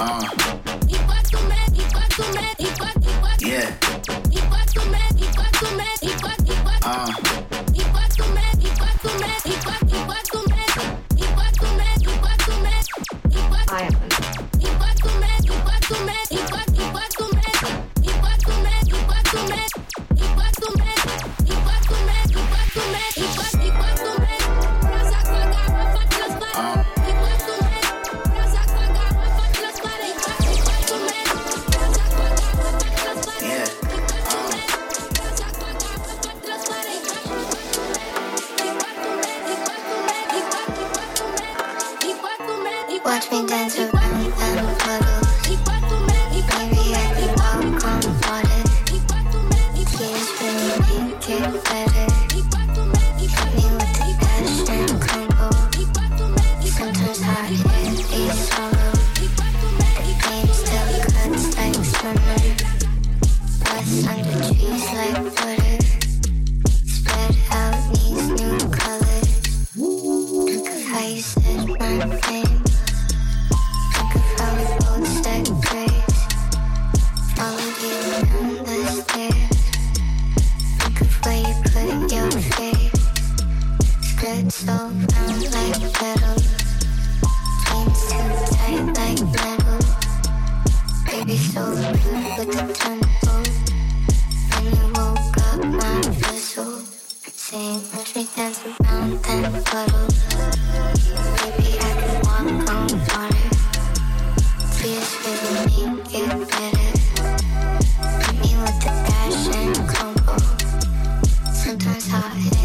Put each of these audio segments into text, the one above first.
Uh.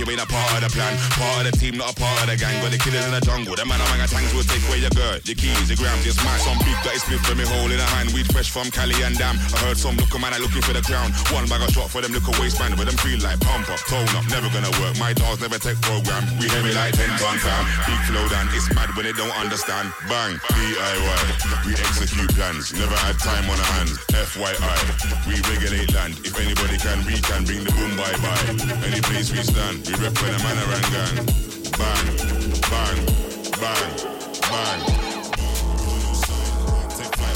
from me hole in the jungle them man are gonna thank you take away your girl the keys your grams, it's mad. Some people got it split for me, holding a hand. Weed fresh from Cali and Dam. I heard some look man are looking for the crown. One bag of shot for them little waistband, but them feel like pump up, tone up, never gonna work. My dogs never take program. We hear me like 10 ton fam. Big flow down, it's mad when they don't understand. Bang, DIY. We execute plans, never had time on our hands. FYI, we regulate land. If anybody can, we can bring the boom bye bye. Any place we stand, we rep when a man around gang. Bang, bang, bang, bang.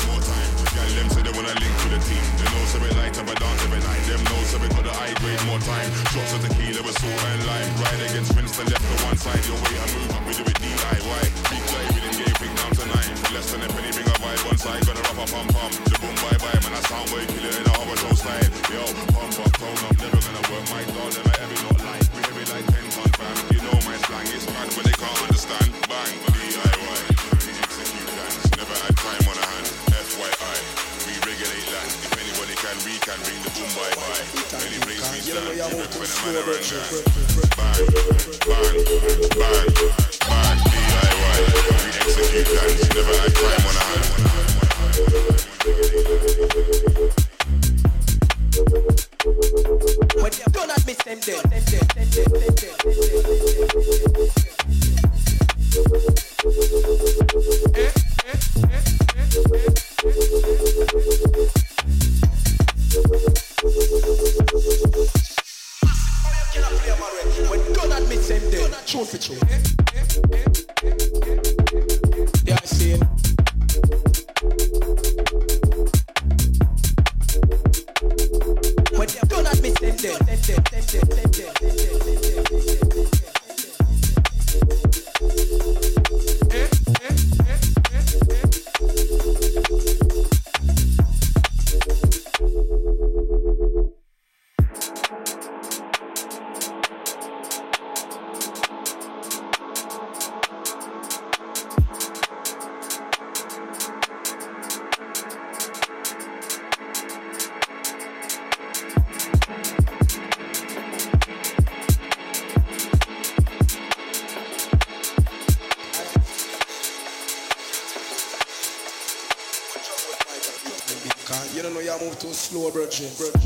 more time. Got them say they wanna link with the team. They know so it light up a dance every night. Them know so it got the high grade more time. Shots of tequila with salt and lime. Ride against Winston, left to one side. Your way I move, we do it DIY. Big play, we didn't get everything down tonight. Less than a penny, vibe one side. Gonna rap a pump pump. The boom bye bye, man, I sound way kill it in a hover show style. Yo, pump up, tone up, never gonna work. My dog, never ever not like. We heavy like 10 ton fam. You know my slang is mad when they can't understand. Bang, DIY. Execute plans, never had time on a hand. FYI, we regulate land. If anybody can, we can bring the boom bye bye. Any place we stand, we rip when a man around Bang, bang, bang, bang, DIY. We execute plans, never had time on a hand. Them dead. Bridget.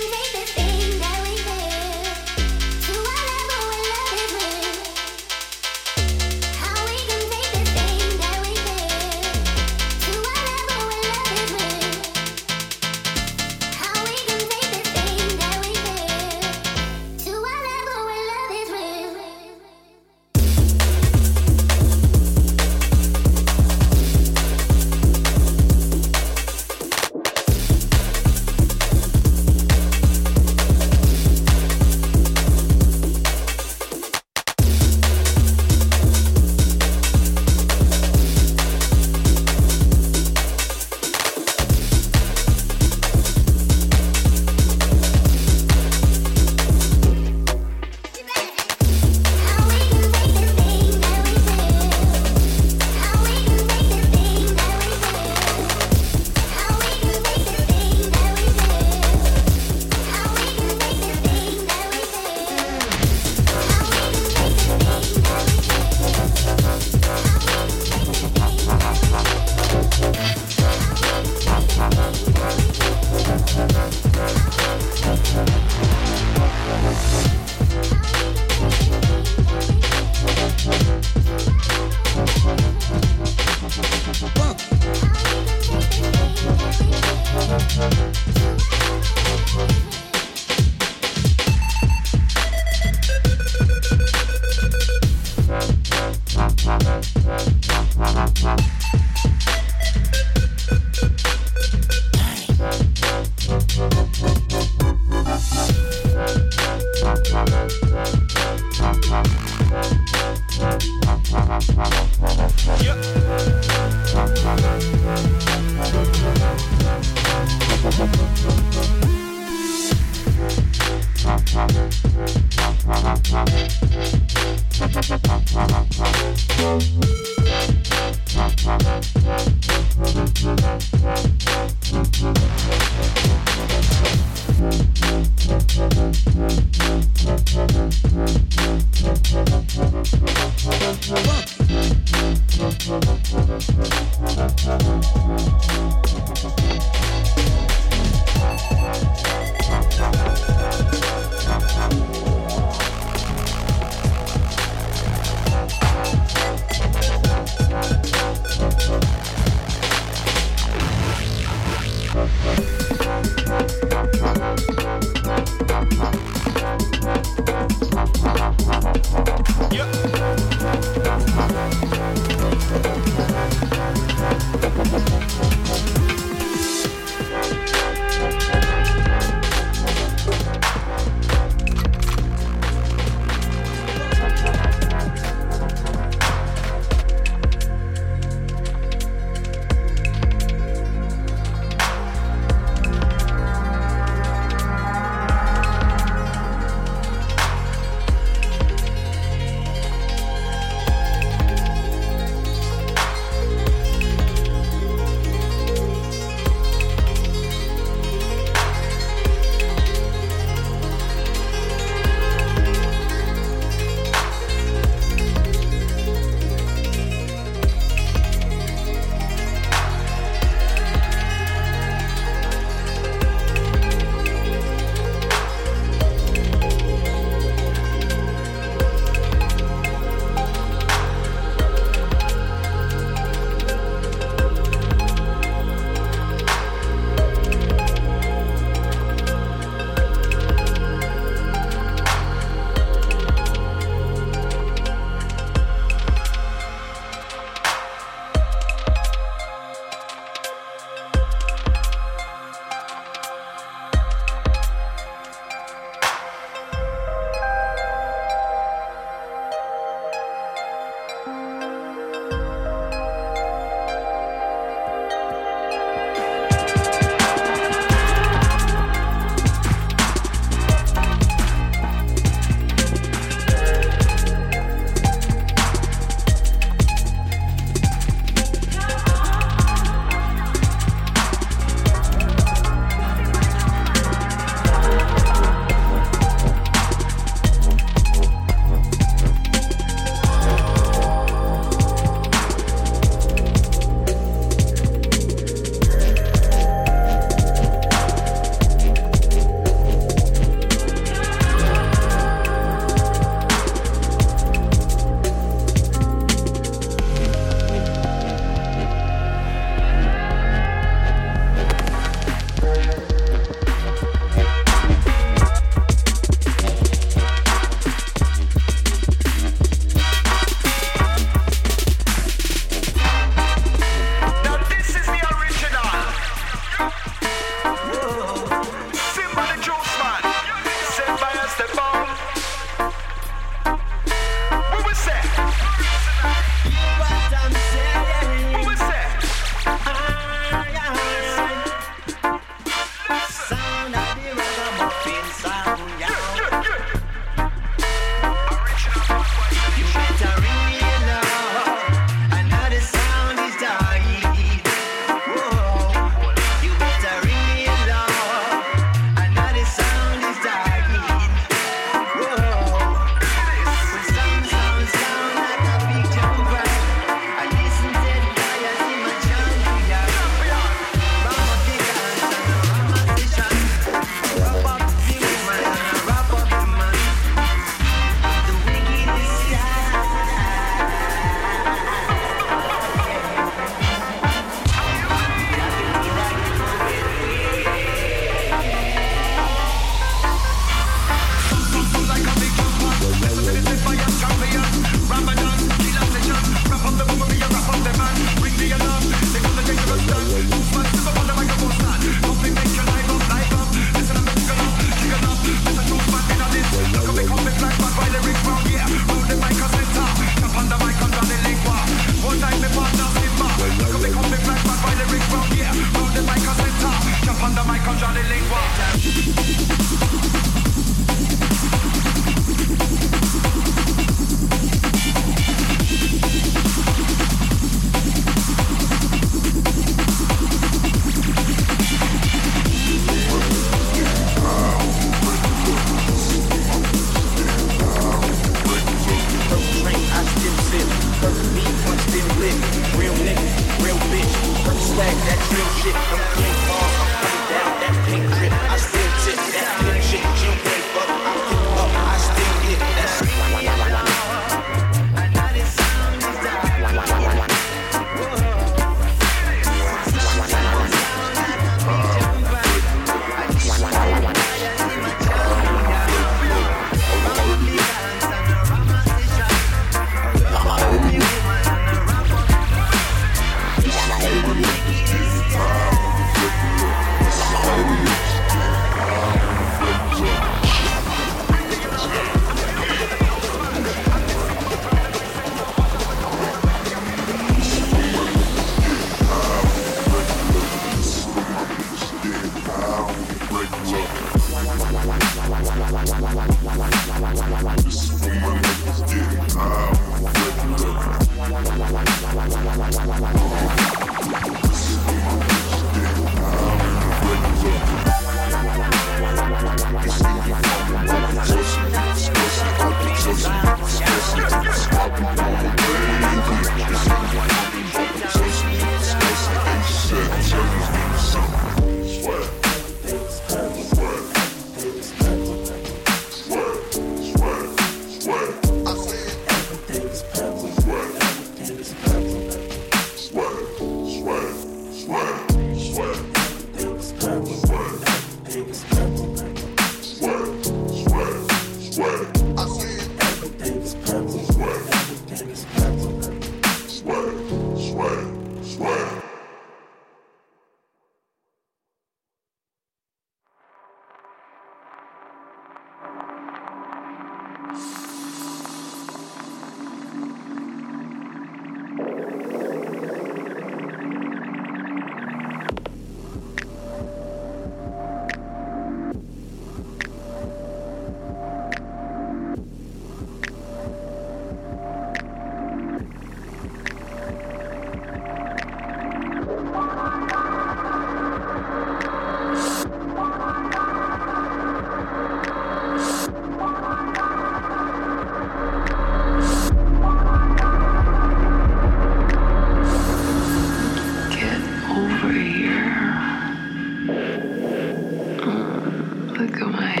Just about